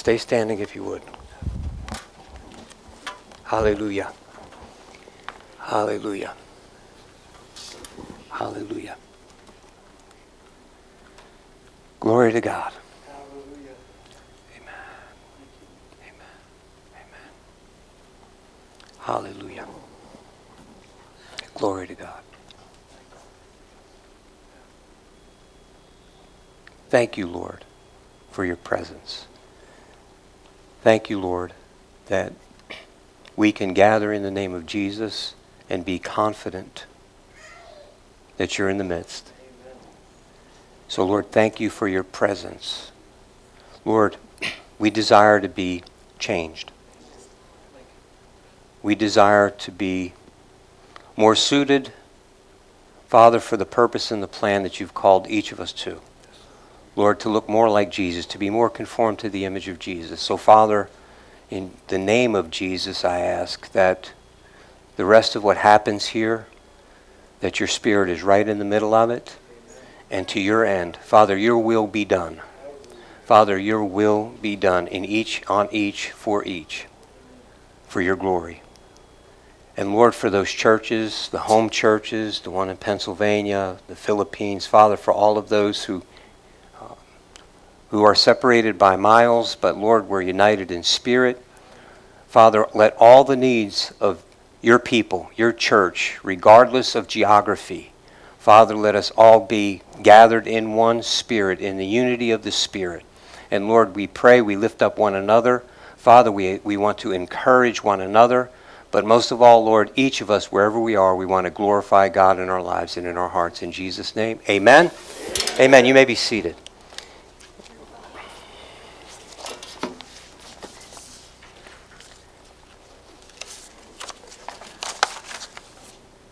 Stay standing if you would. Hallelujah. Hallelujah. Hallelujah. Glory to God. Hallelujah. Amen. Amen. Amen. Hallelujah. Glory to God. Thank you, Lord, for your presence. Thank you, Lord, that we can gather in the name of Jesus and be confident that you're in the midst. So, Lord, thank you for your presence. Lord, we desire to be changed. We desire to be more suited, Father, for the purpose and the plan that you've called each of us to. Lord, to look more like Jesus, to be more conformed to the image of Jesus. So, Father, in the name of Jesus, I ask that the rest of what happens here, that your Spirit is right in the middle of it, and to your end. Father, your will be done. Father, your will be done in each, on each, for each, for your glory. And Lord, for those churches, the home churches, the one in Pennsylvania, the Philippines, Father, for all of those who who are separated by miles, but Lord, we're united in spirit. Father, let all the needs of your people, your church, regardless of geography, Father, let us all be gathered in one spirit, in the unity of the Spirit. And Lord, we pray, we lift up one another. Father, we, we want to encourage one another. But most of all, Lord, each of us, wherever we are, we want to glorify God in our lives and in our hearts. In Jesus' name, amen. Amen. You may be seated.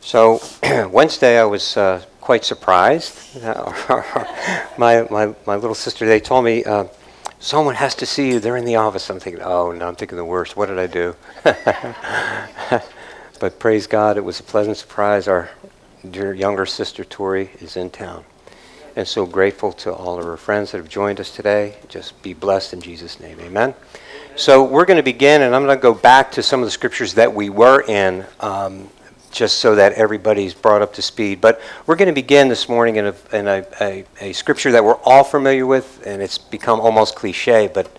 So, Wednesday I was uh, quite surprised. my, my, my little sister, they told me, uh, someone has to see you. They're in the office. I'm thinking, oh, no, I'm thinking the worst. What did I do? but praise God, it was a pleasant surprise. Our dear younger sister, Tori, is in town. And so grateful to all of our friends that have joined us today. Just be blessed in Jesus' name. Amen. So we're going to begin, and I'm going to go back to some of the scriptures that we were in. Um, just so that everybody's brought up to speed. But we're going to begin this morning in, a, in a, a, a, scripture that we're all familiar with, and it's become almost cliche, but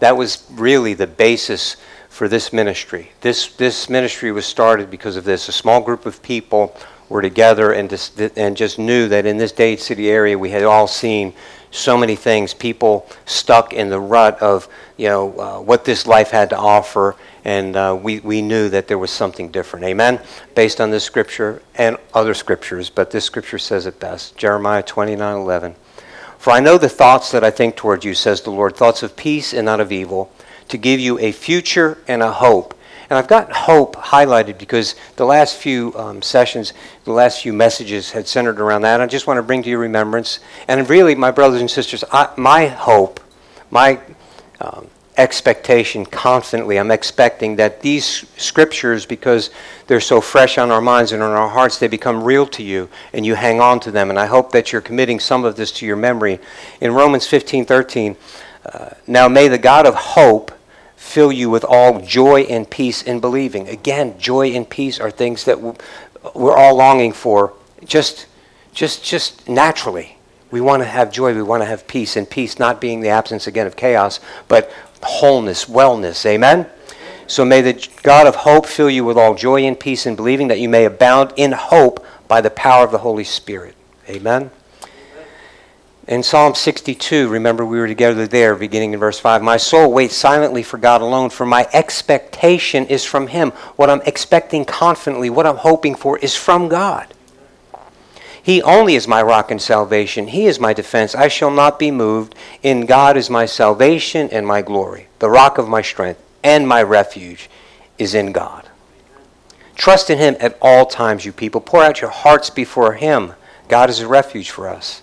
that was really the basis for this ministry. This, this ministry was started because of this. A small group of people were together and just, and just knew that in this Dade City area we had all seen so many things, people stuck in the rut of you know uh, what this life had to offer, and uh, we, we knew that there was something different. Amen? Based on this scripture and other scriptures, but this scripture says it best. Jeremiah 29 11. For I know the thoughts that I think toward you, says the Lord, thoughts of peace and not of evil, to give you a future and a hope. And I've got hope highlighted because the last few um, sessions, the last few messages had centered around that. I just want to bring to your remembrance. And really, my brothers and sisters, I, my hope, my um, expectation constantly, I'm expecting that these scriptures, because they're so fresh on our minds and on our hearts, they become real to you and you hang on to them. And I hope that you're committing some of this to your memory. In Romans 15 13, uh, now may the God of hope fill you with all joy and peace in believing. Again, joy and peace are things that we're all longing for just, just, just naturally. We want to have joy, we want to have peace, and peace not being the absence again of chaos, but wholeness, wellness. Amen? So may the God of hope fill you with all joy and peace in believing that you may abound in hope by the power of the Holy Spirit. Amen? In Psalm 62, remember we were together there, beginning in verse 5. My soul waits silently for God alone, for my expectation is from Him. What I'm expecting confidently, what I'm hoping for, is from God. He only is my rock and salvation. He is my defense. I shall not be moved. In God is my salvation and my glory. The rock of my strength and my refuge is in God. Trust in Him at all times, you people. Pour out your hearts before Him. God is a refuge for us.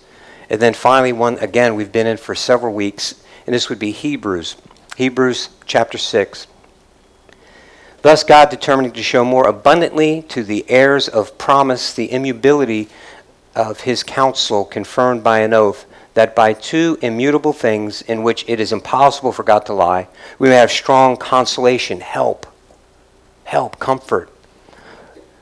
And then finally, one again we've been in for several weeks, and this would be Hebrews. Hebrews chapter 6. Thus, God determining to show more abundantly to the heirs of promise the immutability of his counsel confirmed by an oath, that by two immutable things in which it is impossible for God to lie, we may have strong consolation, help, help, comfort,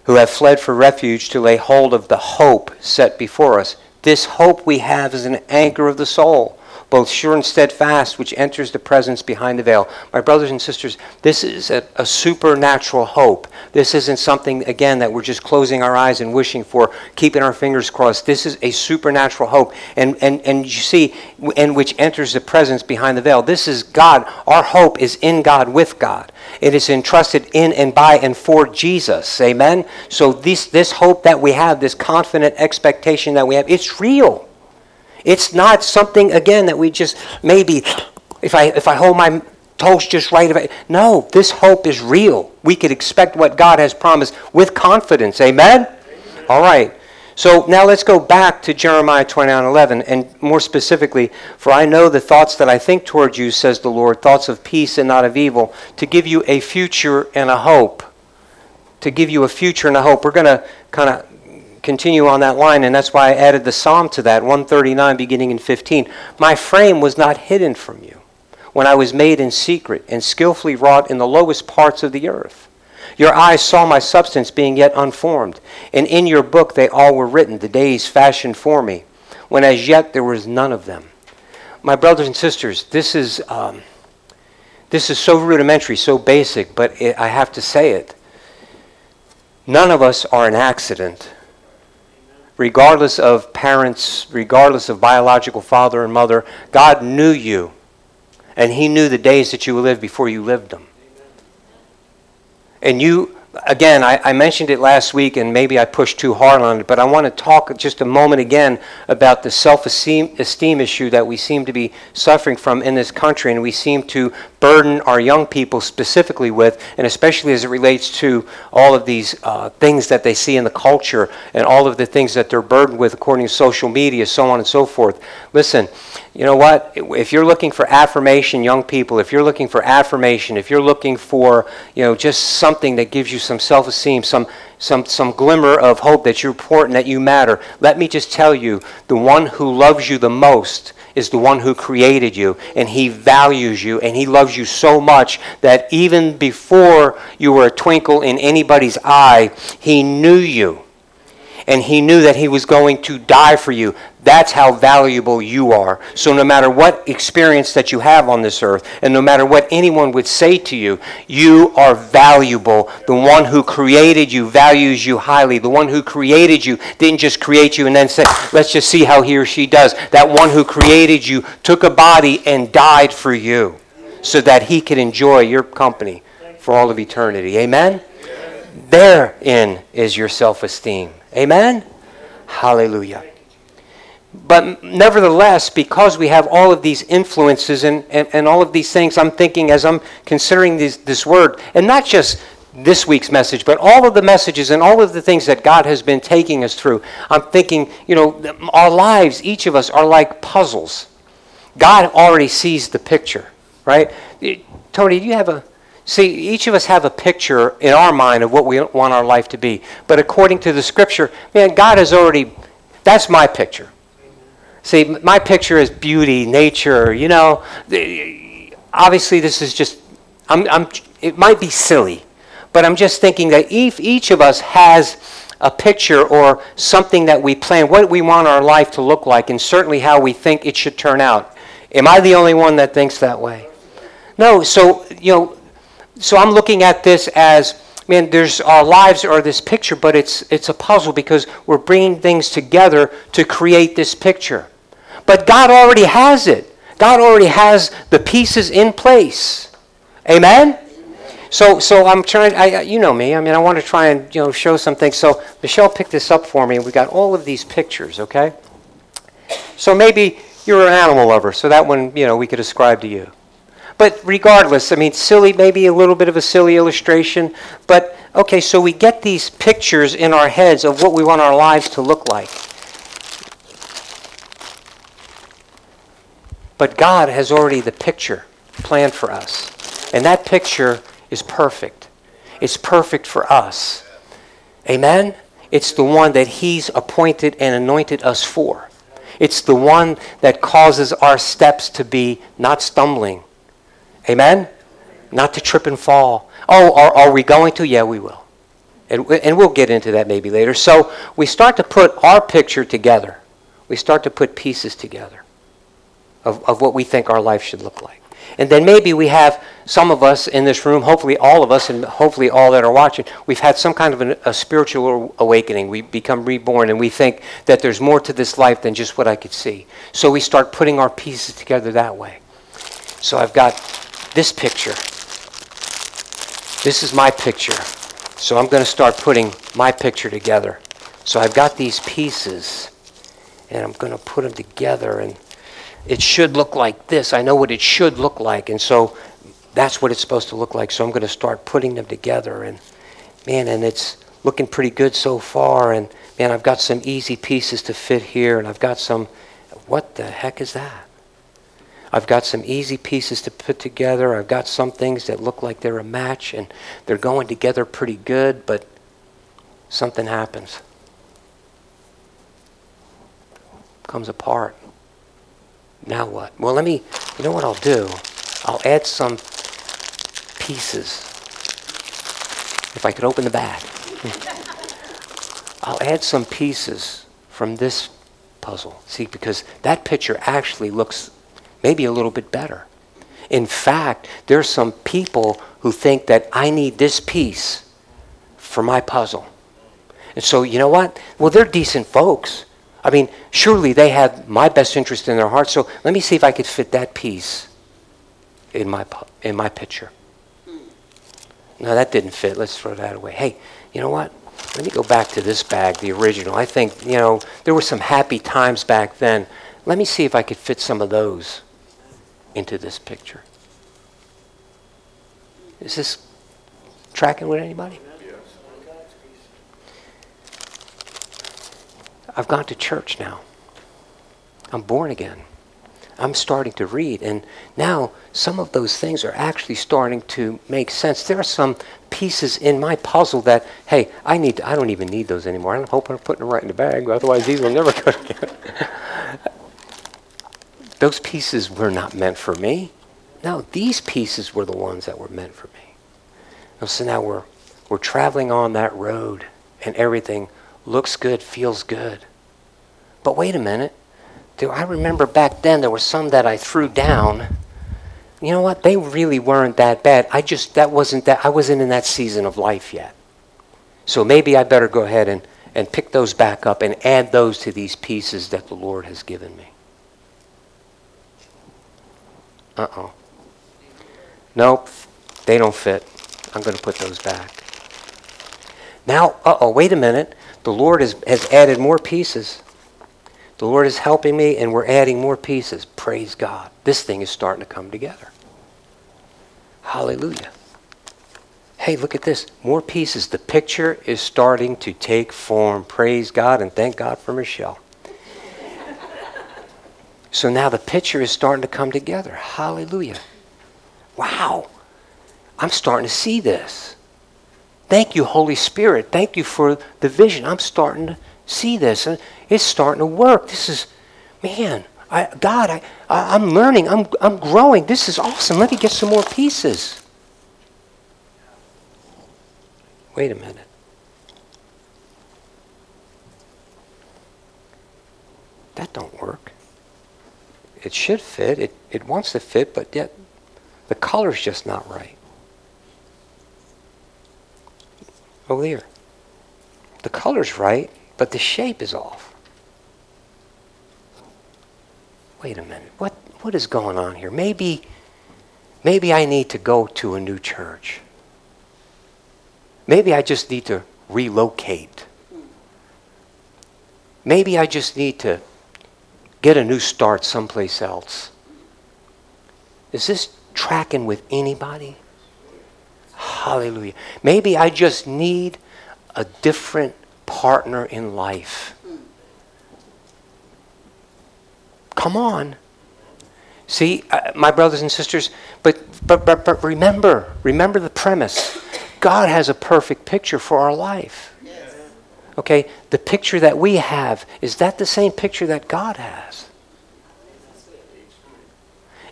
who have fled for refuge to lay hold of the hope set before us. This hope we have is an anchor of the soul both sure and steadfast, which enters the presence behind the veil. My brothers and sisters, this is a, a, supernatural hope. This isn't something, again, that we're just closing our eyes and wishing for, keeping our fingers crossed. This is a supernatural hope. And, and, and you see, and which enters the presence behind the veil. This is God. Our hope is in God, with God. It is entrusted in and by and for Jesus. Amen? So this, this hope that we have, this confident expectation that we have, it's real. It's not something, again, that we just maybe, if I, if I hold my toes just right, if I, no, this hope is real. We could expect what God has promised with confidence. Amen? Amen. All right. So now let's go back to Jeremiah 29 11, and more specifically, for I know the thoughts that I think toward you, says the Lord, thoughts of peace and not of evil, to give you a future and a hope. To give you a future and a hope. We're going to kind of continue on that line, and that's why I added the psalm to that, 139, beginning in 15. My frame was not hidden from you when I was made in secret and skillfully wrought in the lowest parts of the earth. Your eyes saw my substance being yet unformed, and in your book they all were written, the days fashioned for me, when as yet there was none of them. My brothers and sisters, this is, um, this is so rudimentary, so basic, but it, I have to say it. None of us are an accident regardless of parents, regardless of biological father and mother, God knew you. And He knew the days that you would live before you lived them. And you again, I, I, mentioned it last week, and maybe I pushed too hard on it, but I want to talk just a moment again about the self esteem issue that we seem to be suffering from in this country, and we seem to burden our young people specifically with, and especially as it relates to all of these uh, things that they see in the culture and all of the things that they're burdened with according to social media, so on and so forth. Listen, you know what? If you're looking for affirmation, young people, if you're looking for affirmation, if you're looking for, you know, just something that gives you some self-esteem, some some some glimmer of hope that you're important, that you matter, let me just tell you, the one who loves you the most is the one who created you, and he values you, and he loves you so much that even before you were a twinkle in anybody's eye, he knew you and he knew that he was going to die for you. That's how valuable you are. So, no matter what experience that you have on this earth, and no matter what anyone would say to you, you are valuable. The one who created you values you highly. The one who created you didn't just create you and then say, let's just see how he or she does. That one who created you took a body and died for you so that he could enjoy your company for all of eternity. Amen? Therein is your self esteem. Amen? Hallelujah. But nevertheless, because we have all of these influences and, and, and all of these things, I'm thinking as I'm considering this, this word, and not just this week's message, but all of the messages and all of the things that God has been taking us through, I'm thinking, you know, our lives, each of us, are like puzzles. God already sees the picture, right? Eh, Tony, do you have a See, each of us have a picture in our mind of what we want our life to be. But according to the scripture, man, God has already, that's my picture. See, my picture is beauty, nature, you know. Obviously, this is just, I'm, I'm, it might be silly, but I'm just thinking that each, each of us has a picture or something that we plan, what we want our life to look like, and certainly how we think it should turn out. Am I the only one that thinks that way? No, so, you know, so I'm looking at this as, man, there's our lives are this picture, but it's it's a puzzle because we're bringing things together to create this picture. But God already has it. God already has the pieces in place. Amen. So, so I'm trying. I, you know me. I mean, I want to try and you know show some things. So Michelle picked this up for me. We got all of these pictures. Okay. So maybe you're an animal lover. So that one, you know, we could ascribe to you. But regardless, I mean, silly, maybe a little bit of a silly illustration. But okay, so we get these pictures in our heads of what we want our lives to look like. But God has already the picture planned for us. And that picture is perfect. It's perfect for us. Amen? It's the one that He's appointed and anointed us for. It's the one that causes our steps to be not stumbling. Amen? Not to trip and fall. Oh, are, are we going to? Yeah, we will. And, and we'll get into that maybe later. So we start to put our picture together. We start to put pieces together of, of what we think our life should look like. And then maybe we have some of us in this room, hopefully all of us, and hopefully all that are watching, we've had some kind of an, a spiritual awakening. We become reborn, and we think that there's more to this life than just what I could see. So we start putting our pieces together that way. So I've got this picture. This is my picture. So I'm going to start putting my picture together. So I've got these pieces, and I'm going to put them together, and it should look like this. I know what it should look like, and so that's what it's supposed to look like. So I'm going to start putting them together, and man, and it's looking pretty good so far. And man, I've got some easy pieces to fit here, and I've got some. What the heck is that? I've got some easy pieces to put together. I've got some things that look like they're a match, and they're going together pretty good, but something happens. Comes apart. Now what? Well, let me, you know what I'll do? I'll add some pieces. If I could open the bag. I'll add some pieces from this puzzle. See, because that picture actually looks maybe a little bit better. In fact, there's some people who think that I need this piece for my puzzle. And so, you know what? Well, they're decent folks. I mean, surely they have my best interest in their heart. So let me see if I could fit that piece in my in my picture. No, that didn't fit. Let's throw that away. Hey, you know what? Let me go back to this bag, the original. I think, you know, there were some happy times back then. Let me see if I could fit some of those into this picture. Is this tracking with anybody? I've gone to church now. I'm born again. I'm starting to read, and now some of those things are actually starting to make sense. There are some pieces in my puzzle that, hey, I need. To, I don't even need those anymore. I'm hoping I'm putting them right in the bag. Otherwise, these will never go together. Those pieces were not meant for me. No, these pieces were the ones that were meant for me. So now we're we're traveling on that road, and everything looks good, feels good. But wait a minute. Do I remember back then there were some that I threw down. You know what? They really weren't that bad. I just that wasn't that I wasn't in that season of life yet. So maybe I better go ahead and, and pick those back up and add those to these pieces that the Lord has given me. Uh-oh. Nope, they don't fit. I'm going to put those back. Now, uh-oh, wait a minute. The Lord has, has added more pieces. The Lord is helping me, and we're adding more pieces. Praise God. This thing is starting to come together. Hallelujah. Hey, look at this. More pieces. The picture is starting to take form. Praise God, and thank God for Michelle. So now the picture is starting to come together. Hallelujah. Wow. I'm starting to see this. Thank you, Holy Spirit. Thank you for the vision. I'm starting to see this. And it's starting to work. This is, man, I, God, I, I, I'm learning. I'm, I'm growing. This is awesome. Let me get some more pieces. Wait a minute. That don't work. It should fit. It, it wants to fit, but yet the color's just not right. Oh, there. The color's right, but the shape is off. Wait a minute. What what is going on here? Maybe maybe I need to go to a new church. Maybe I just need to relocate. Maybe I just need to get a new start someplace else. Is this tracking with anybody? Hallelujah. Maybe I just need a different partner in life. Come on. See, uh, my brothers and sisters, but, but, but, but remember, remember the premise. God has a perfect picture for our life. Okay, the picture that we have, is that the same picture that God has?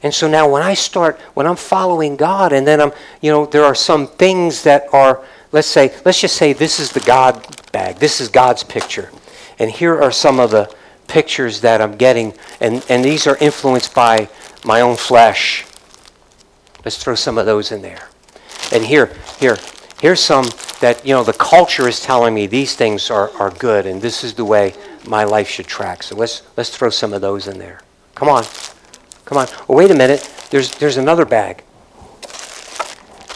And so now when I start, when I'm following God, and then I'm, you know, there are some things that are, let's say, let's just say this is the God bag. This is God's picture. And here are some of the pictures that I'm getting, and, and these are influenced by my own flesh. Let's throw some of those in there. And here, here, here's some that, you know, the culture is telling me these things are, are good and this is the way my life should track. So let's, let's throw some of those in there. Come on. Come on. Oh, wait a minute. There's, there's another bag.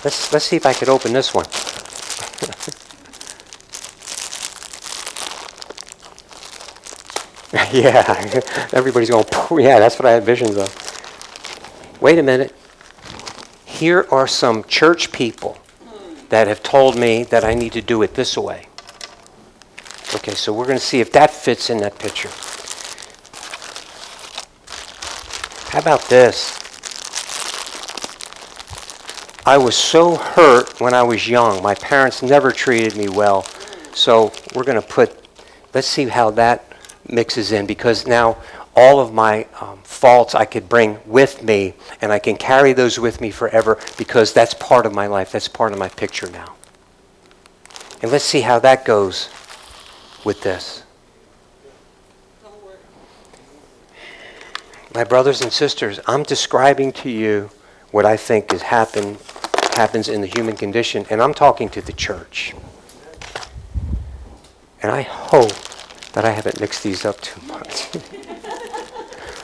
Let's, let's see if I could open this one. yeah, everybody's going, yeah, that's what I had visions of. Wait a minute. Here are some church people that have told me that I need to do it this way. Okay, so we're going to see if that fits in that picture. How about this? I was so hurt when I was young. My parents never treated me well. So we're going to put, let's see how that mixes in because now all of my um, faults I could bring with me, and I can carry those with me forever because that's part of my life. That's part of my picture now. And let's see how that goes with this. My brothers and sisters, I'm describing to you what I think is happen, happens in the human condition, and I'm talking to the church. And I hope that I haven't mixed these up too much.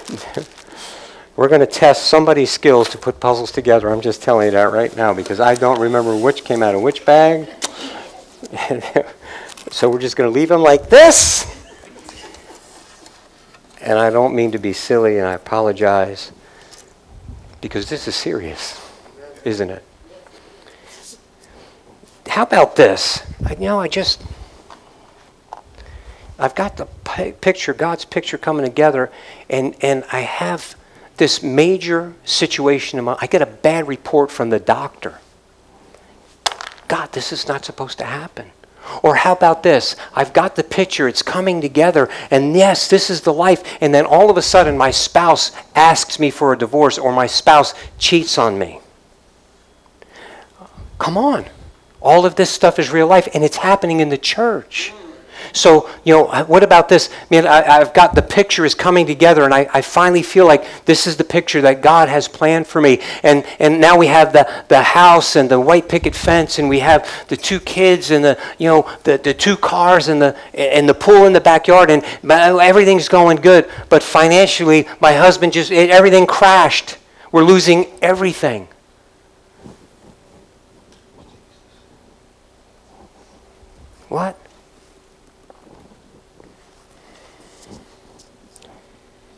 We're going to test somebody's skills to put puzzles together. I'm just telling you that right now because I don't remember which came out of which bag. so we're just going to leave them like this. And I don't mean to be silly, and I apologize because this is serious, isn't it? How about this? I, you know, I just I've got the picture, God's picture coming together, and, and I have this major situation. In my, I get a bad report from the doctor. God, this is not supposed to happen. Or how about this? I've got the picture, it's coming together, and yes, this is the life. And then all of a sudden, my spouse asks me for a divorce, or my spouse cheats on me. Come on. All of this stuff is real life, and it's happening in the church. So, you know, what about this? Man, I, have got the picture is coming together, and I, I finally feel like this is the picture that God has planned for me. And, and now we have the, the house and the white picket fence, and we have the two kids and the, you know, the, the two cars and the, and the pool in the backyard, and everything's going good. But financially, my husband just, everything crashed. We're losing everything. What?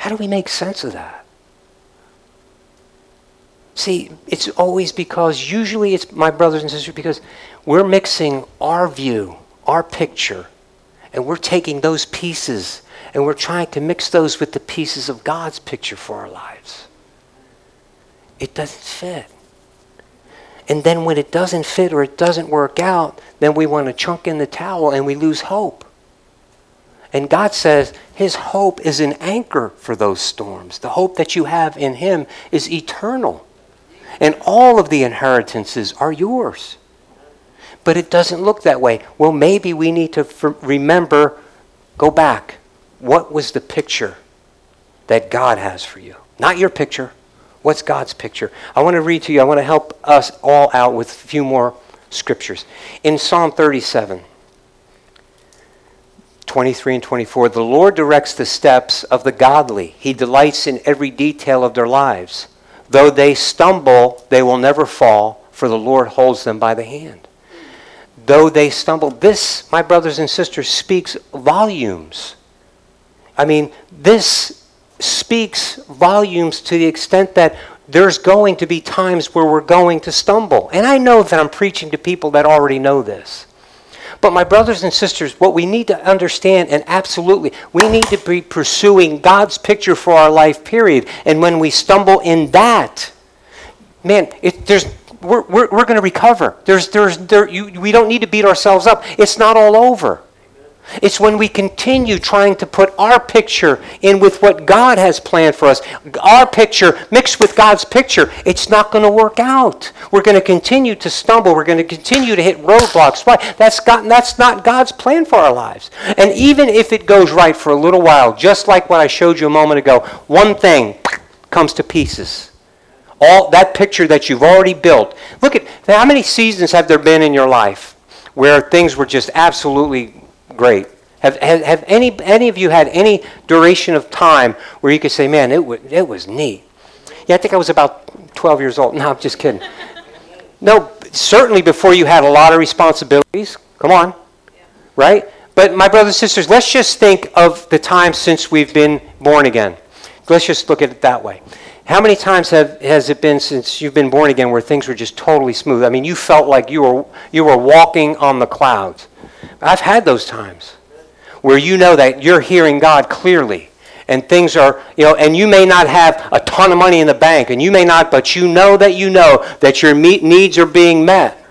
How do we make sense of that? See, it's always because, usually it's my brothers and sisters, because we're mixing our view, our picture, and we're taking those pieces and we're trying to mix those with the pieces of God's picture for our lives. It doesn't fit. And then when it doesn't fit or it doesn't work out, then we want to chunk in the towel and we lose hope. And God says His hope is an anchor for those storms. The hope that you have in Him is eternal. And all of the inheritances are yours. But it doesn't look that way. Well, maybe we need to remember, go back. What was the picture that God has for you? Not your picture. What's God's picture? I want to read to you, I want to help us all out with a few more scriptures. In Psalm 37, 23 and 24 The Lord directs the steps of the godly, He delights in every detail of their lives. Though they stumble, they will never fall, for the Lord holds them by the hand. Though they stumble, this, my brothers and sisters, speaks volumes. I mean, this speaks volumes to the extent that there's going to be times where we're going to stumble. And I know that I'm preaching to people that already know this. But my brothers and sisters, what we need to understand, and absolutely, we need to be pursuing God's picture for our life, period. And when we stumble in that, man, it, there's, we're, we're, we're going to recover. There's, there's, there, you, we don't need to beat ourselves up. It's not all over. It's when we continue trying to put our picture in with what God has planned for us, our picture mixed with God's picture, it's not going to work out. We're going to continue to stumble. We're going to continue to hit roadblocks. Why? That's, God, that's not God's plan for our lives. And even if it goes right for a little while, just like what I showed you a moment ago, one thing comes to pieces. All that picture that you've already built. Look at how many seasons have there been in your life where things were just absolutely great. Have, have, have, any, any of you had any duration of time where you could say, man, it, w- it was neat? Yeah, I think I was about 12 years old. No, I'm just kidding. No, certainly before you had a lot of responsibilities. Come on. Right? But my brothers and sisters, let's just think of the time since we've been born again. Let's just look at it that way. How many times have, has it been since you've been born again where things were just totally smooth? I mean, you felt like you were, you were walking on the clouds. I've had those times where you know that you're hearing God clearly and things are, you know, and you may not have a ton of money in the bank and you may not, but you know that you know that your needs are being met.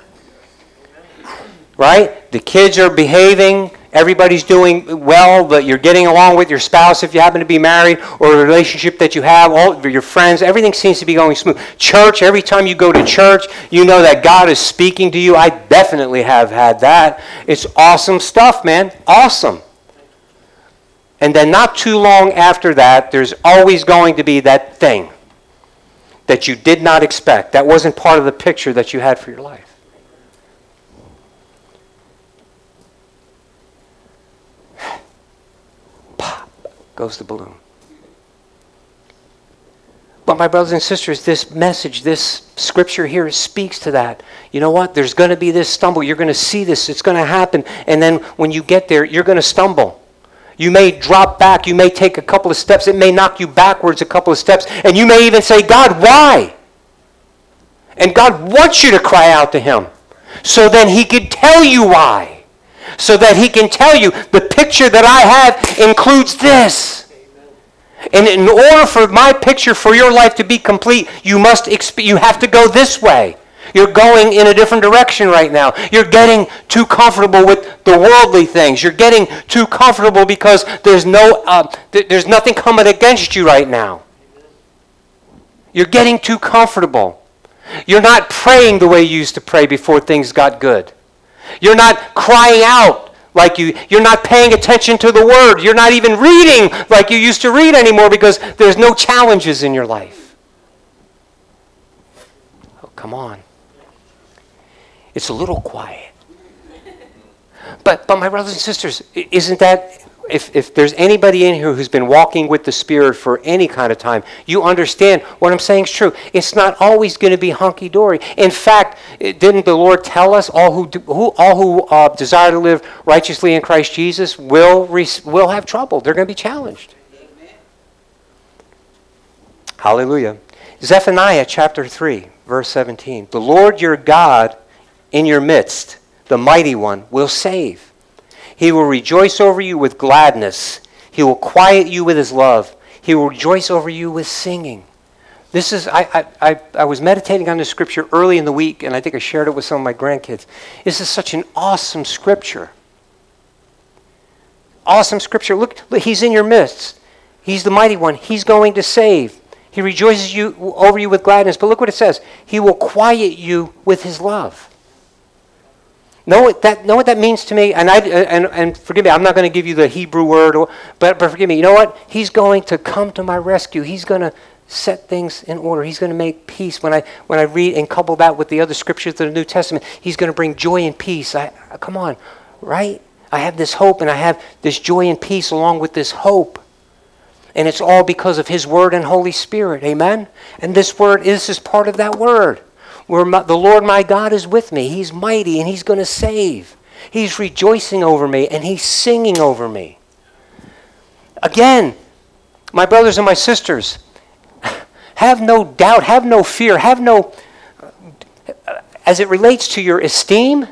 Right? The kids are behaving everybody's doing well, but you're getting along with your spouse if you happen to be married, or a relationship that you have, all your friends, everything seems to be going smooth. Church, every time you go to church, you know that God is speaking to you. I definitely have had that. It's awesome stuff, man. Awesome. And then not too long after that, there's always going to be that thing that you did not expect. That wasn't part of the picture that you had for your life. Goes the balloon. But, my brothers and sisters, this message, this scripture here speaks to that. You know what? There's going to be this stumble. You're going to see this. It's going to happen. And then when you get there, you're going to stumble. You may drop back. You may take a couple of steps. It may knock you backwards a couple of steps. And you may even say, God, why? And God wants you to cry out to Him. So then He could tell you why so that he can tell you the picture that I have includes this. And in order for my picture for your life to be complete, you must exp- you have to go this way. You're going in a different direction right now. You're getting too comfortable with the worldly things. You're getting too comfortable because there's no uh, th- there's nothing coming against you right now. You're getting too comfortable. You're not praying the way you used to pray before things got good. You're not crying out like you you're not paying attention to the word. You're not even reading like you used to read anymore because there's no challenges in your life. Oh, come on. It's a little quiet. But but my brothers and sisters, isn't that if, if there's anybody in here who's been walking with the Spirit for any kind of time, you understand what I'm saying is true. It's not always going to be hunky dory. In fact, didn't the Lord tell us all who, who all who uh, desire to live righteously in Christ Jesus will will have trouble. They're going to be challenged. Amen. Hallelujah. Zephaniah chapter 3, verse 17. The Lord your God in your midst, the mighty one, will save. He will rejoice over you with gladness. He will quiet you with his love. He will rejoice over you with singing. This is, I, I, I, was meditating on this scripture early in the week, and I think I shared it with some of my grandkids. This is such an awesome scripture. Awesome scripture. Look, look, he's in your midst. He's the mighty one. He's going to save. He rejoices you over you with gladness. But look what it says. He will quiet you with his love. Know what that, know what that means to me? And, I, and, and forgive me, I'm not going to give you the Hebrew word, or, but, but forgive me. You know what? He's going to come to my rescue. He's going to set things in order. He's going to make peace. When I, when I read and couple that with the other scriptures of the New Testament, He's going to bring joy and peace. I, come on, right? I have this hope and I have this joy and peace along with this hope. And it's all because of His Word and Holy Spirit. Amen? And this Word is, is part of that Word where my, the Lord my God is with me. He's mighty and He's going to save. He's rejoicing over me and He's singing over me. Again, my brothers and my sisters, have no doubt, have no fear, have no, as it relates to your esteem,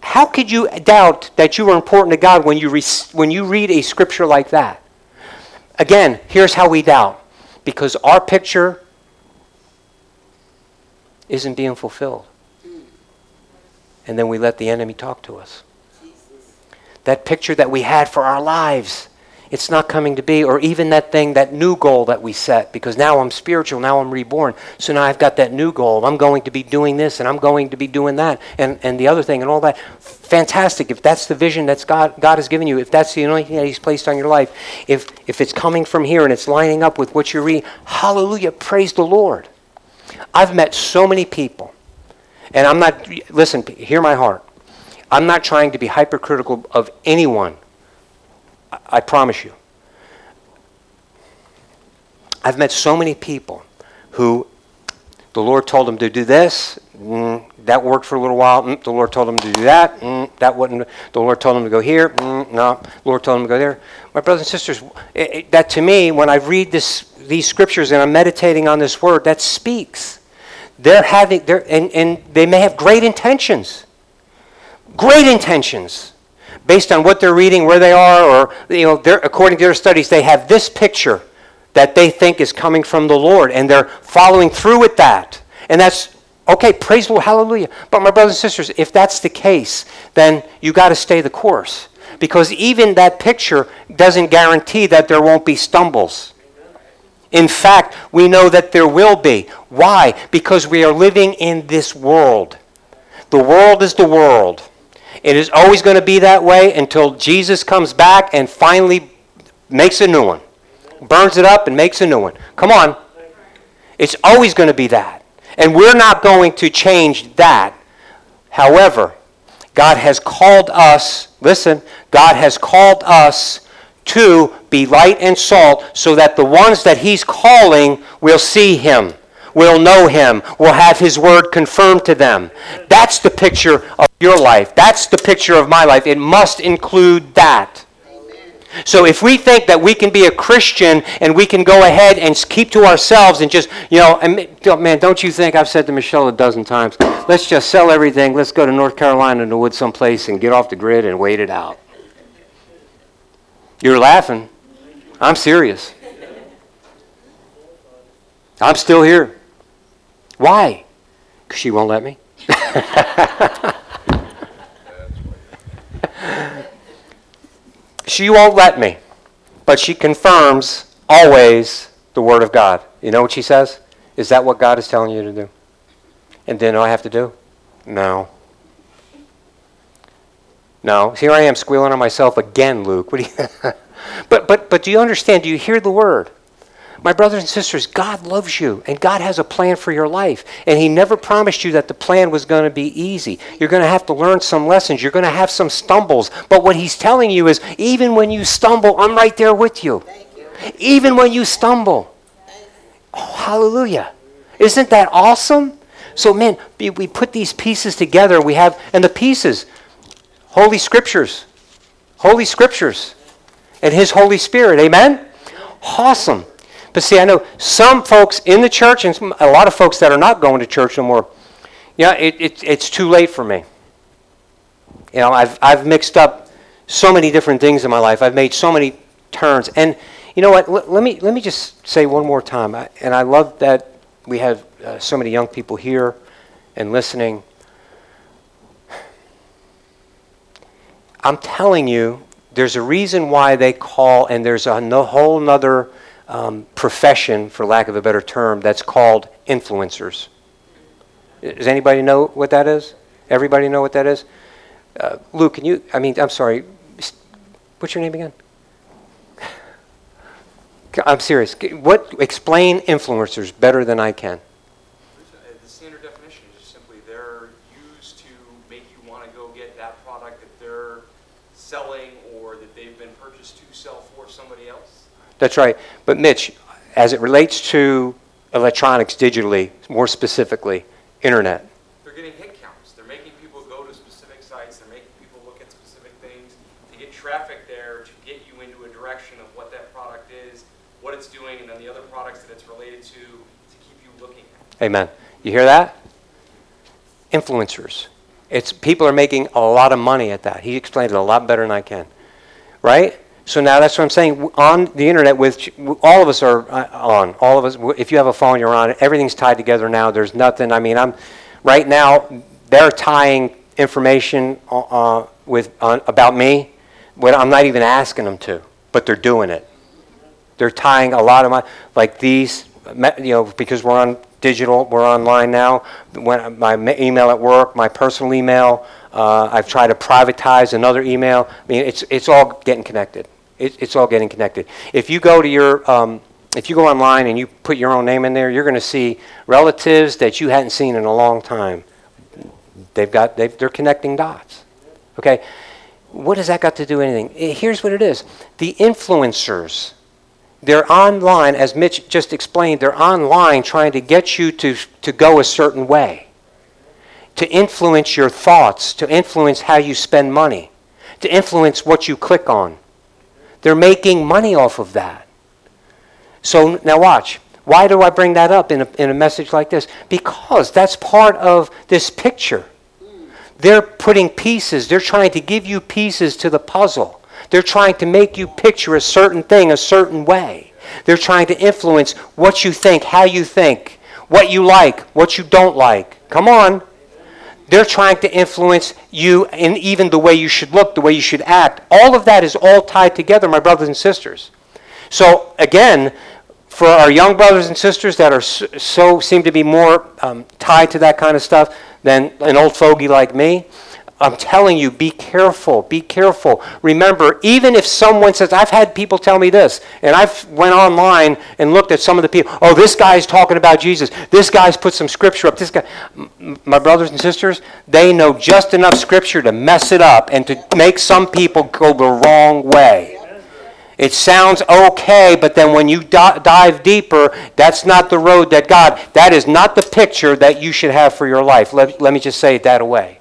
how could you doubt that you are important to God when you, re- when you read a scripture like that? Again, here's how we doubt. Because our picture isn't being fulfilled. And then we let the enemy talk to us. that picture that we had for our lives. It's not coming to be, or even that thing, that new goal that we set, because now I'm spiritual, now I'm reborn. So now I've got that new goal. I'm going to be doing this, and I'm going to be doing that, and, and the other thing, and all that. Fantastic. If that's the vision that God, God has given you, if that's the thing that He's placed on your life, if, if it's coming from here and it's lining up with what you're reading, hallelujah, praise the Lord. I've met so many people, and I'm not, listen, hear my heart. I'm not trying to be hypercritical of anyone. I, I promise you. I've met so many people who the Lord told them to do this. Mm, that worked for a little while. Mm, the Lord told them to do that. Mm, that wouldn't. The Lord told them to go here. Mm, no. The Lord told them to go there. My brothers and sisters, it, it, that to me, when I read this, these scriptures and I'm meditating on this word, that speaks. They're having, they're, and, and they may have great intentions great intentions based on what they're reading, where they are, or you know, according to their studies, they have this picture that they think is coming from the Lord, and they're following through with that. And that's okay, praise the Lord, hallelujah. But my brothers and sisters, if that's the case, then you got to stay the course. Because even that picture doesn't guarantee that there won't be stumbles. In fact, we know that there will be. Why? Because we are living in this world. The world is the world. It is always going to be that way until Jesus comes back and finally makes a new one. Burns it up and makes a new one. Come on. It's always going to be that. And we're not going to change that. However, God has called us, listen, God has called us to be light and salt so that the ones that He's calling will see Him will know him, will have his word confirmed to them. That's the picture of your life. That's the picture of my life. It must include that. So if we think that we can be a Christian and we can go ahead and keep to ourselves and just, you know, and, man, don't you think I've said to Michelle a dozen times, let's just sell everything, let's go to North Carolina in the woods someplace and get off the grid and wait it out. You're laughing. I'm serious. I'm still here. Why? Because she won't let me. she won't let me, but she confirms always the Word of God. You know what she says? Is that what God is telling you to do? And then I have to do? No. No. Here I am squealing on myself again, Luke. What do you but but but do you understand? Do you hear the word? My brothers and sisters, God loves you and God has a plan for your life. And He never promised you that the plan was going to be easy. You're going to have to learn some lessons. You're going to have some stumbles. But what He's telling you is even when you stumble, I'm right there with you. you. Even when you stumble. Oh, hallelujah. Isn't that awesome? So, man, we put these pieces together. We have, and the pieces, Holy Scriptures. Holy Scriptures. And His Holy Spirit. Amen? Awesome. But see, I know some folks in the church and some, a lot of folks that are not going to church no more, yeah, it, it, it's too late for me. You know, I've, I've mixed up so many different things in my life. I've made so many turns. And you know what? L- let, me, let me just say one more time. I, and I love that we have uh, so many young people here and listening. I'm telling you, there's a reason why they call, and there's a no, whole other um, profession, for lack of a better term, that's called influencers. Does anybody know what that is? Everybody know what that is? Uh, Luke, can you? I mean, I'm sorry. What's your name again? I'm serious. What explain influencers better than I can? The standard definition is just simply they're used to make you want to go get that product that they're selling or that they've been purchased to sell for somebody else. That's right. But Mitch, as it relates to electronics digitally, more specifically, internet. They're getting hit counts. They're making people go to specific sites. They're making people look at specific things to get traffic there to get you into a direction of what that product is, what it's doing, and then the other products that it's related to to keep you looking. At. Amen. You hear that? Influencers. It's people are making a lot of money at that. He explained it a lot better than I can. Right? So now that's what I'm saying. On the internet, with all of us are uh, on. All of us. If you have a phone, you're on. Everything's tied together now. There's nothing. I mean, I'm right now. They're tying information uh, uh with about me when I'm not even asking them to, but they're doing it. They're tying a lot of my, like these, you know, because we're on digital, we're online now. When my email at work, my personal email, uh, I've tried to privatize another email. I mean, it's it's all getting connected. It, it's all getting connected. If you go to your, um, if you go online and you put your own name in there, you're going to see relatives that you hadn't seen in a long time. They've got, they've, they're connecting dots. Okay, what has that got to do with anything? Eh, Here's what it is: the influencers. They're online, as Mitch just explained, they're online trying to get you to, to go a certain way, to influence your thoughts, to influence how you spend money, to influence what you click on. They're making money off of that. So now watch. Why do I bring that up in a, in a message like this? Because that's part of this picture. They're putting pieces, they're trying to give you pieces to the puzzle. They're trying to make you picture a certain thing a certain way. They're trying to influence what you think, how you think, what you like, what you don't like. Come on. They're trying to influence you in even the way you should look, the way you should act. All of that is all tied together, my brothers and sisters. So, again, for our young brothers and sisters that are so, seem to be more um, tied to that kind of stuff than an old fogey like me, I'm telling you, be careful. Be careful. Remember, even if someone says, I've had people tell me this, and I've went online and looked at some of the people. Oh, this guy's talking about Jesus. This guy's put some scripture up. This guy, my brothers and sisters, they know just enough scripture to mess it up and to make some people go the wrong way. It sounds okay, but then when you di- dive deeper, that's not the road that God, that is not the picture that you should have for your life. Let, let me just say it that away.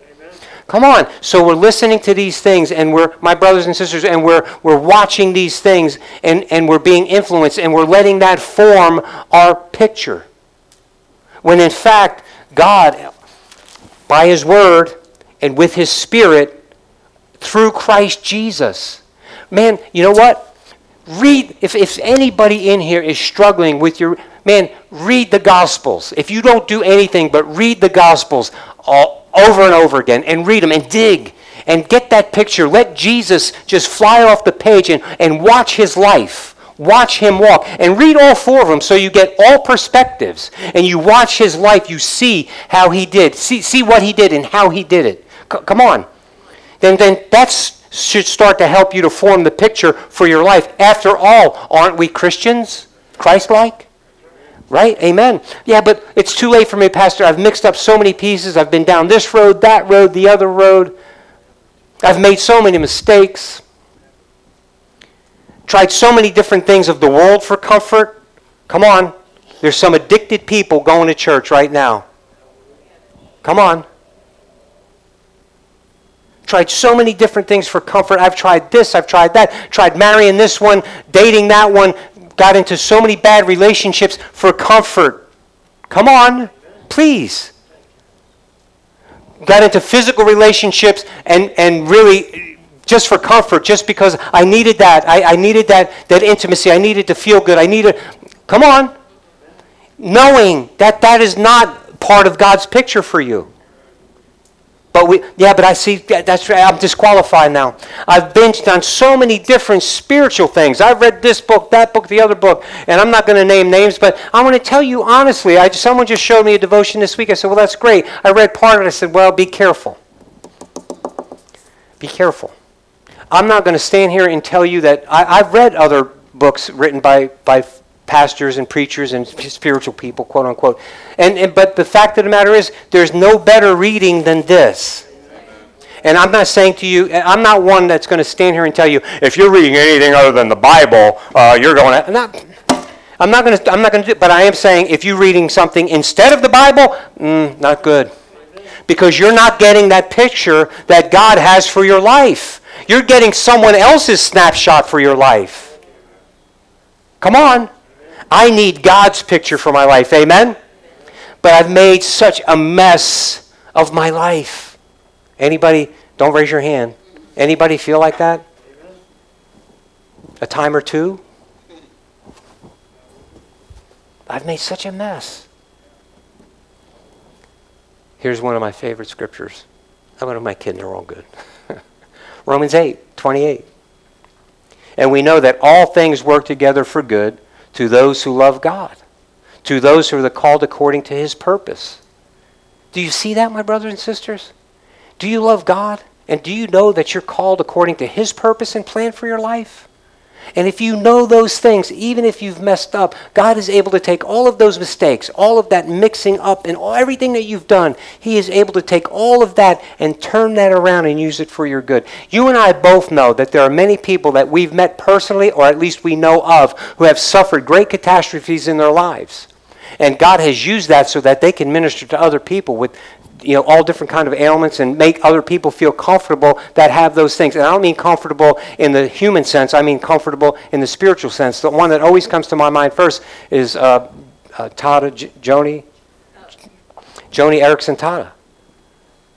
Come on. So we're listening to these things, and we're, my brothers and sisters, and we're, we're watching these things, and, and we're being influenced, and we're letting that form our picture. When in fact, God, by His Word and with His Spirit, through Christ Jesus, man, you know what? Read, if, if anybody in here is struggling with your, man, read the Gospels. If you don't do anything but read the Gospels all, over and over again and read them and dig and get that picture. Let Jesus just fly off the page and, and watch his life. Watch him walk and read all four of them so you get all perspectives and you watch his life. You see how he did. See, see what he did and how he did it. C- come on. Then, then that's should start to help you to form the picture for your life. After all, aren't we Christians? Christ like? Right? Amen. Yeah, but it's too late for me, Pastor. I've mixed up so many pieces. I've been down this road, that road, the other road. I've made so many mistakes. Tried so many different things of the world for comfort. Come on. There's some addicted people going to church right now. Come on. Tried so many different things for comfort. I've tried this, I've tried that. Tried marrying this one, dating that one. Got into so many bad relationships for comfort. Come on, please. Got into physical relationships and, and really just for comfort, just because I needed that. I, I needed that, that intimacy. I needed to feel good. I needed, come on. Knowing that that is not part of God's picture for you. But we, yeah, but I see, that's right, I'm disqualified now. I've binged on so many different spiritual things. I've read this book, that book, the other book, and I'm not going to name names, but I want to tell you honestly, I, someone just showed me a devotion this week. I said, well, that's great. I read part of it. I said, well, be careful. Be careful. I'm not going to stand here and tell you that I, I've read other books written by, by pastors and preachers and spiritual people, quote unquote. And, and but the fact of the matter is, there's no better reading than this. And I'm not saying to you, I'm not one that's going to stand here and tell you, if you're reading anything other than the Bible, uh, you're going to. Not, I'm not going to. I'm not going to do. But I am saying, if you're reading something instead of the Bible, mm, not good, because you're not getting that picture that God has for your life. You're getting someone else's snapshot for your life. Come on. I need God's picture for my life. Amen? But I've made such a mess of my life. Anybody, don't raise your hand. Anybody feel like that? A time or two? I've made such a mess. Here's one of my favorite scriptures. I'm one of my kids, they're all good. Romans 8, 28. And we know that all things work together for good to those who love God, to those who are called according to his purpose. Do you see that, my brothers and sisters? Do you love God? And do you know that you're called according to his purpose and plan for your life? And if you know those things, even if you've messed up, God is able to take all of those mistakes, all of that mixing up, and all, everything that you've done. He is able to take all of that and turn that around and use it for your good. You and I both know that there are many people that we've met personally, or at least we know of, who have suffered great catastrophes in their lives. And God has used that so that they can minister to other people with you know all different kind of ailments and make other people feel comfortable that have those things. And i don't mean comfortable in the human sense i mean comfortable in the spiritual sense. The one that always comes to my mind first is uh, uh, J- Joni Joni Eareckson Tada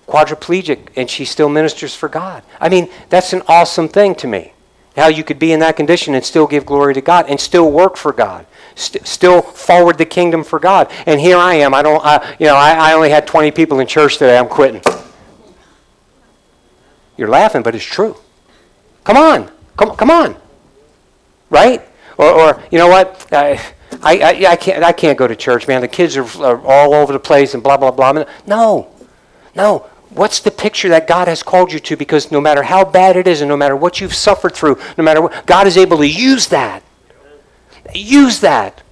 quadriplegic and she still ministers for God. I mean that's an awesome thing to me how you could be in that condition and still give glory to God and still work for God st- still forward the kingdom for God. And here I am. I don't, I, you know, I, I only had 20 people in church today. I'm quitting. You're laughing, but it's true. Come on. Come, come on. Right? Or, or you know what? I, I, I, can't, I can't go to church, man. The kids are, are all over the place and blah, blah, blah. No. No. What's the picture that God has called you to? Because no matter how bad it is and no matter what you've suffered through, no matter what, God is able to use that Use that.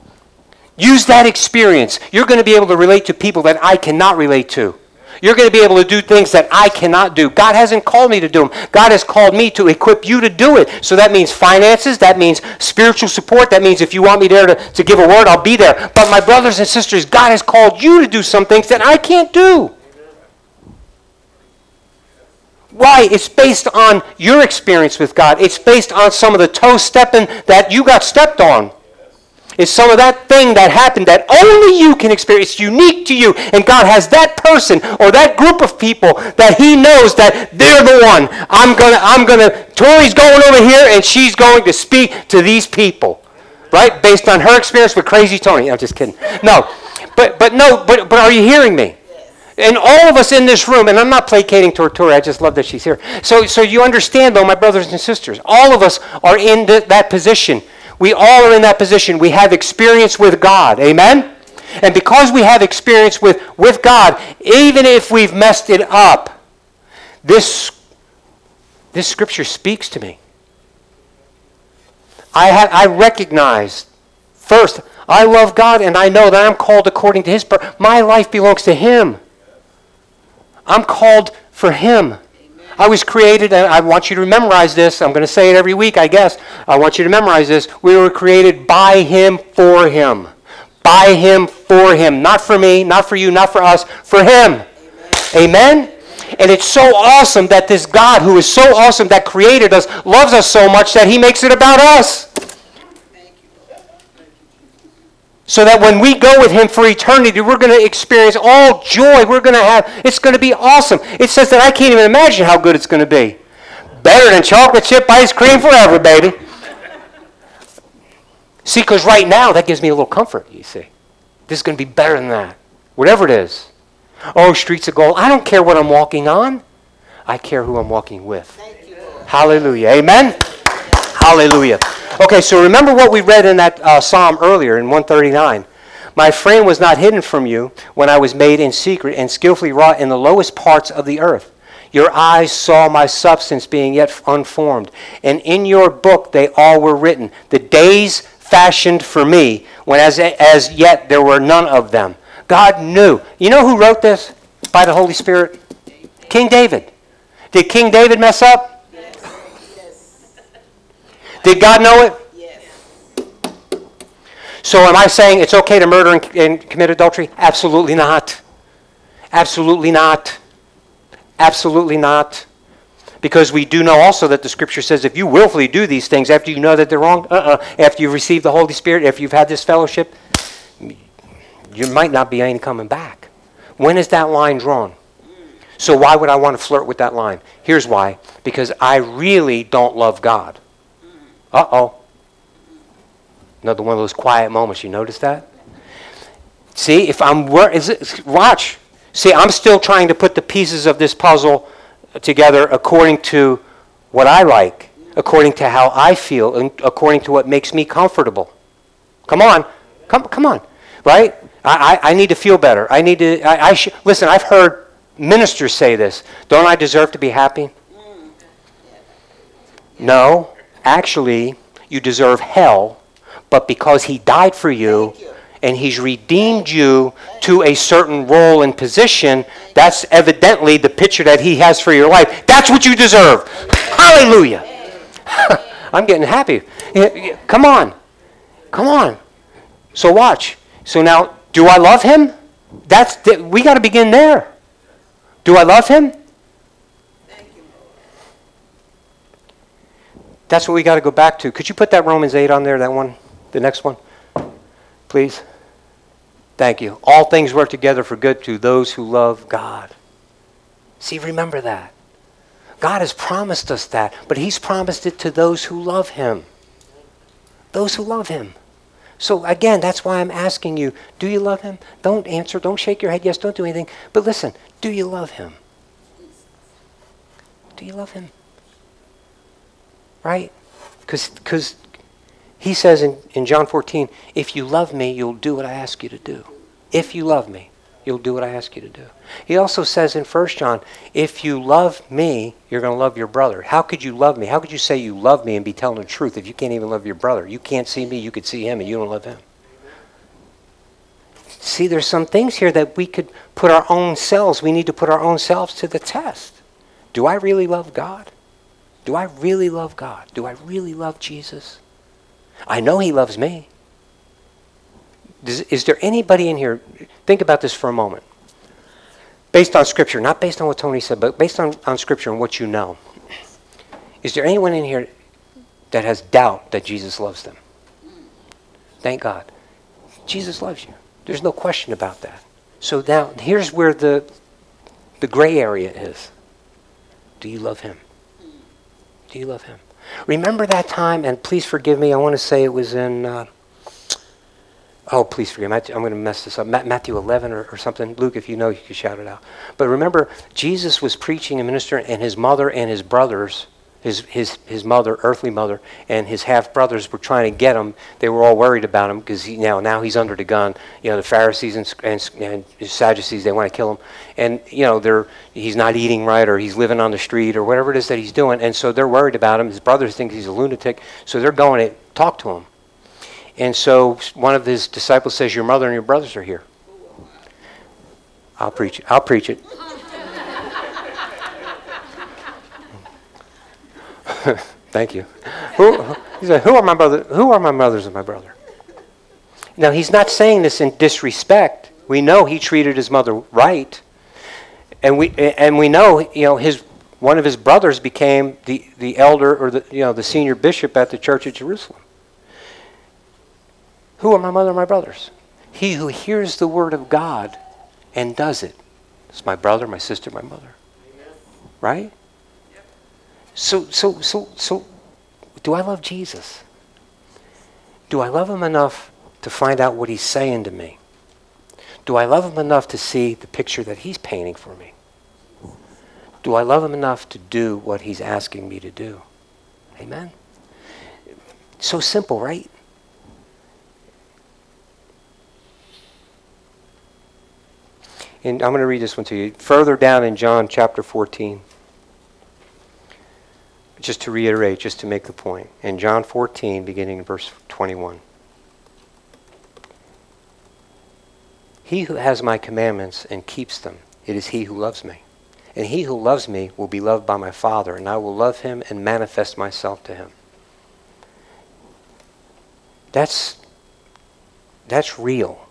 Use that experience. You're going to be able to relate to people that I cannot relate to. You're going to be able to do things that I cannot do. God hasn't called me to do them. God has called me to equip you to do it. So that means finances. That means spiritual support. That means if you want me there to, to give a word, I'll be there. But my brothers and sisters, God has called you to do some things that I can't do. Why? It's based on your experience with God. It's based on some of the toe stepping that you got stepped on is some of that thing that happened that only you can experience. Unique to you. And God has that person or that group of people that He knows that they're the one. I'm gonna, I'm gonna, Tori's going over here and she's going to speak to these people. Right? Based on her experience with crazy Tony. I'm just kidding. No. But but no, but but are you hearing me? And all of us in this room, and I'm not placating Tori, I just love that she's here. So, so you understand, though, my brothers and sisters, all of us are in that position we all are in that position. We have experience with God. Amen? And because we have experience with, with God, even if we've messed it up, this, this scripture speaks to me. I, ha- I recognize, first, I love God and I know that I'm called according to His purpose. My life belongs to Him. I'm called for Him. I was created, and I want you to memorize this. I'm going to say it every week, I guess. I want you to memorize this. We were created by Him, for Him. By Him, for Him. Not for me, not for you, not for us, for Him. Amen? Amen? And it's so awesome that this God, who is so awesome that created us, loves us so much that He makes it about us. So that when we go with him for eternity, we're going to experience all joy. We're going to have, it's going to be awesome. It says that I can't even imagine how good it's going to be. Better than chocolate chip ice cream forever, baby. see, because right now, that gives me a little comfort, you see. This is going to be better than that. Whatever it is. Oh, streets of gold. I don't care what I'm walking on. I care who I'm walking with. Hallelujah. Amen. Hallelujah. Okay, so remember what we read in that uh, psalm earlier in 139. My frame was not hidden from you when I was made in secret and skillfully wrought in the lowest parts of the earth. Your eyes saw my substance being yet unformed, and in your book they all were written, the days fashioned for me, when as, as yet there were none of them. God knew. You know who wrote this by the Holy Spirit? King David. Did King David mess up? Did God know it? Yes. So am I saying it's okay to murder and, and commit adultery? Absolutely not. Absolutely not. Absolutely not. Because we do know also that the scripture says if you willfully do these things after you know that they're wrong, uh-uh, after you've received the Holy Spirit, after you've had this fellowship, you might not be any coming back. When is that line drawn? So why would I want to flirt with that line? Here's why. Because I really don't love God. Uh oh. Another one of those quiet moments. You notice that? See, if I'm is it, watch. See, I'm still trying to put the pieces of this puzzle together according to what I like. according to how I feel and according to what makes me comfortable. Come on. Come, come on. Right? I, I, I need to feel better. I need to, I, I sh- listen, I've heard ministers say this. Don't I deserve to be happy? No. Actually, you deserve hell, but because he died for you and he's redeemed you to a certain role and position, that's evidently the picture that he has for your life. That's what you deserve. Hallelujah. I'm getting happy. Come on. Come on. So watch. So now, do I love him? That's th- we got to begin there. Do I love him? That's what we got to go back to. Could you put that Romans 8 on there, that one, the next one, please? Thank you. All things work together for good to those who love God. See, remember that. God has promised us that, but He's promised it to those who love Him. Those who love Him. So again, that's why I'm asking you do you love Him? Don't answer, don't shake your head, yes, don't do anything. But listen, do you love Him? Do you love Him? Right? Because he says in, in John 14, if you love me, you'll do what I ask you to do. If you love me, you'll do what I ask you to do. He also says in 1 John, if you love me, you're going to love your brother. How could you love me? How could you say you love me and be telling the truth if you can't even love your brother? You can't see me, you could see him, and you don't love him. See, there's some things here that we could put our own selves, we need to put our own selves to the test. Do I really love God? Do I really love God? Do I really love Jesus? I know He loves me. Does, is there anybody in here? Think about this for a moment. Based on Scripture, not based on what Tony said, but based on, on Scripture and what you know. Is there anyone in here that has doubt that Jesus loves them? Thank God. Jesus loves you. There's no question about that. So now, here's where the, the gray area is. Do you love Him? Do you love Him? Remember that time, and please forgive me, I want to say it was in, uh, oh, please forgive me, I'm going to mess this up, Matthew 11 or, or something. Luke, if you know, you can shout it out. But remember, Jesus was preaching and ministering, and his mother and his brothers, his, his, his mother, earthly mother, and his half brothers were trying to get him. They were all worried about him because he, now, now he's under the gun. You know, the Pharisees and, and, and Sadducees, they want to kill him. And, you know, they're, he's not eating right or he's living on the street or whatever it is that he's doing. And so they're worried about him. His brothers think he's a lunatic. So they're going to talk to him. And so one of his disciples says, Your mother and your brothers are here. I'll preach it. I'll preach it. Thank you. Who, he said, who are my brother? Who are my mothers and my brother? Now he's not saying this in disrespect. We know he treated his mother right, and we and we know you know his one of his brothers became the, the elder or the you know the senior bishop at the church at Jerusalem. Who are my mother and my brothers? He who hears the word of God and does it. It's my brother, my sister, my mother. Right? So, so, so, so, do I love Jesus? Do I love him enough to find out what he's saying to me? Do I love him enough to see the picture that he's painting for me? Do I love him enough to do what he's asking me to do? Amen? So simple, right? And I'm going to read this one to you. Further down in John chapter 14 just to reiterate, just to make the point, in John 14, beginning in verse 21. He who has my commandments and keeps them, it is he who loves me. And he who loves me will be loved by my Father, and I will love him and manifest myself to him. That's, that's real.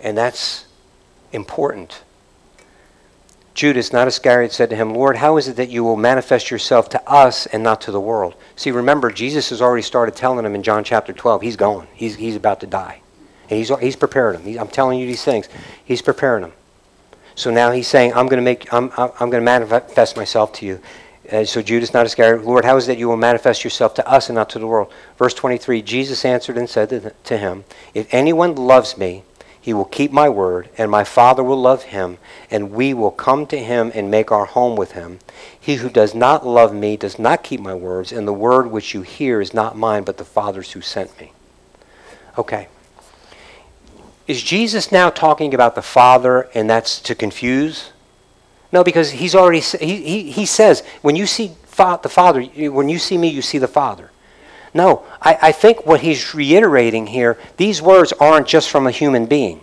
And that's important. Judas, not Iscariot, said to him, Lord, how is it that you will manifest yourself to us and not to the world? See, remember, Jesus has already started telling him in John chapter 12, he's going. He's, he's about to die. And he's, he's preparing him. He, I'm telling you these things. He's preparing him. So now he's saying, I'm going to make, I'm, I'm going to manifest myself to you. Uh, so Judas, not Iscariot, Lord, how is it that you will manifest yourself to us and not to the world? Verse 23, Jesus answered and said to him, If anyone loves me, He will keep my word, and my Father will love him, and we will come to him and make our home with him. He who does not love me does not keep my words, and the word which you hear is not mine, but the Father's who sent me. Okay. Is Jesus now talking about the Father, and that's to confuse? No, because he's already he, he, he says when you see fa- the Father, when you see me, you see the Father. No, I, I think what he's reiterating here, these words aren't just from a human being.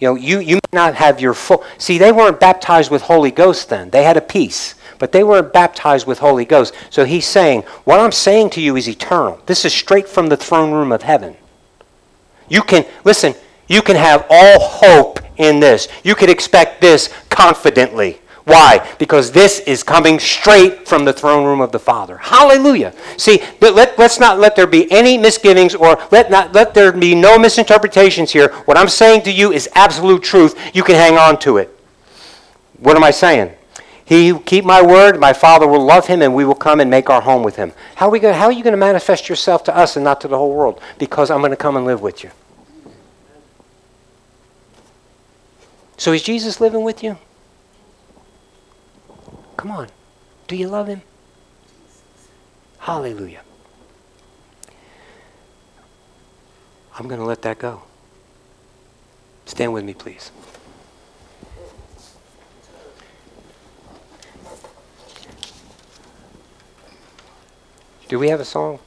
You know, you, you may not have your full. See, they weren't baptized with Holy Ghost then. They had a peace, but they weren't baptized with Holy Ghost. So he's saying, what I'm saying to you is eternal. This is straight from the throne room of heaven. You can, listen, you can have all hope in this. You can expect this confidently. Why? Because this is coming straight from the throne room of the Father. Hallelujah. See, let, let's not let there be any misgivings or let, not, let there be no misinterpretations here. What I'm saying to you is absolute truth. You can hang on to it. What am I saying? He who keep my word, my Father will love him, and we will come and make our home with him. How are, we going, how are you going to manifest yourself to us and not to the whole world? Because I'm going to come and live with you. So is Jesus living with you? Come on. Do you love him? Hallelujah. I'm going to let that go. Stand with me, please. Do we have a song?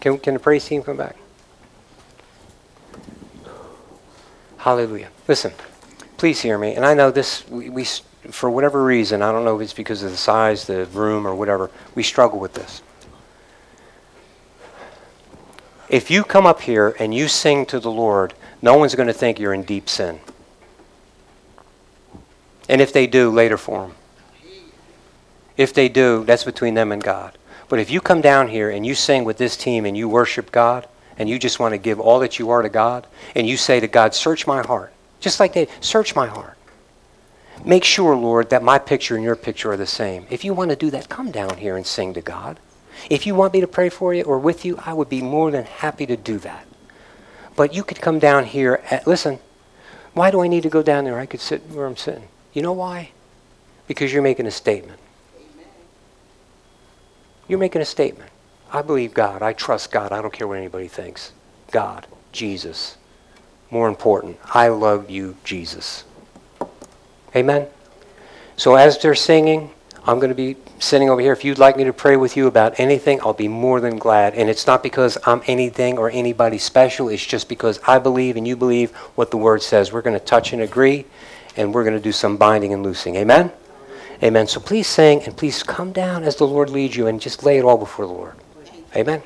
Can, can the praise team come back? Hallelujah. Listen, please hear me. And I know this, we, we, for whatever reason, I don't know if it's because of the size, the room, or whatever, we struggle with this. If you come up here and you sing to the Lord, no one's going to think you're in deep sin. And if they do, later for them. If they do, that's between them and God. But if you come down here and you sing with this team and you worship God and you just want to give all that you are to God and you say to God, Search my heart, just like they search my heart. Make sure, Lord, that my picture and your picture are the same. If you want to do that, come down here and sing to God. If you want me to pray for you or with you, I would be more than happy to do that. But you could come down here. At, listen, why do I need to go down there? I could sit where I'm sitting. You know why? Because you're making a statement. You're making a statement. I believe God. I trust God. I don't care what anybody thinks. God, Jesus. More important, I love you, Jesus. Amen? So as they're singing, I'm going to be sitting over here. If you'd like me to pray with you about anything, I'll be more than glad. And it's not because I'm anything or anybody special. It's just because I believe and you believe what the Word says. We're going to touch and agree, and we're going to do some binding and loosing. Amen? Amen. So please sing and please come down as the Lord leads you and just lay it all before the Lord. Amen.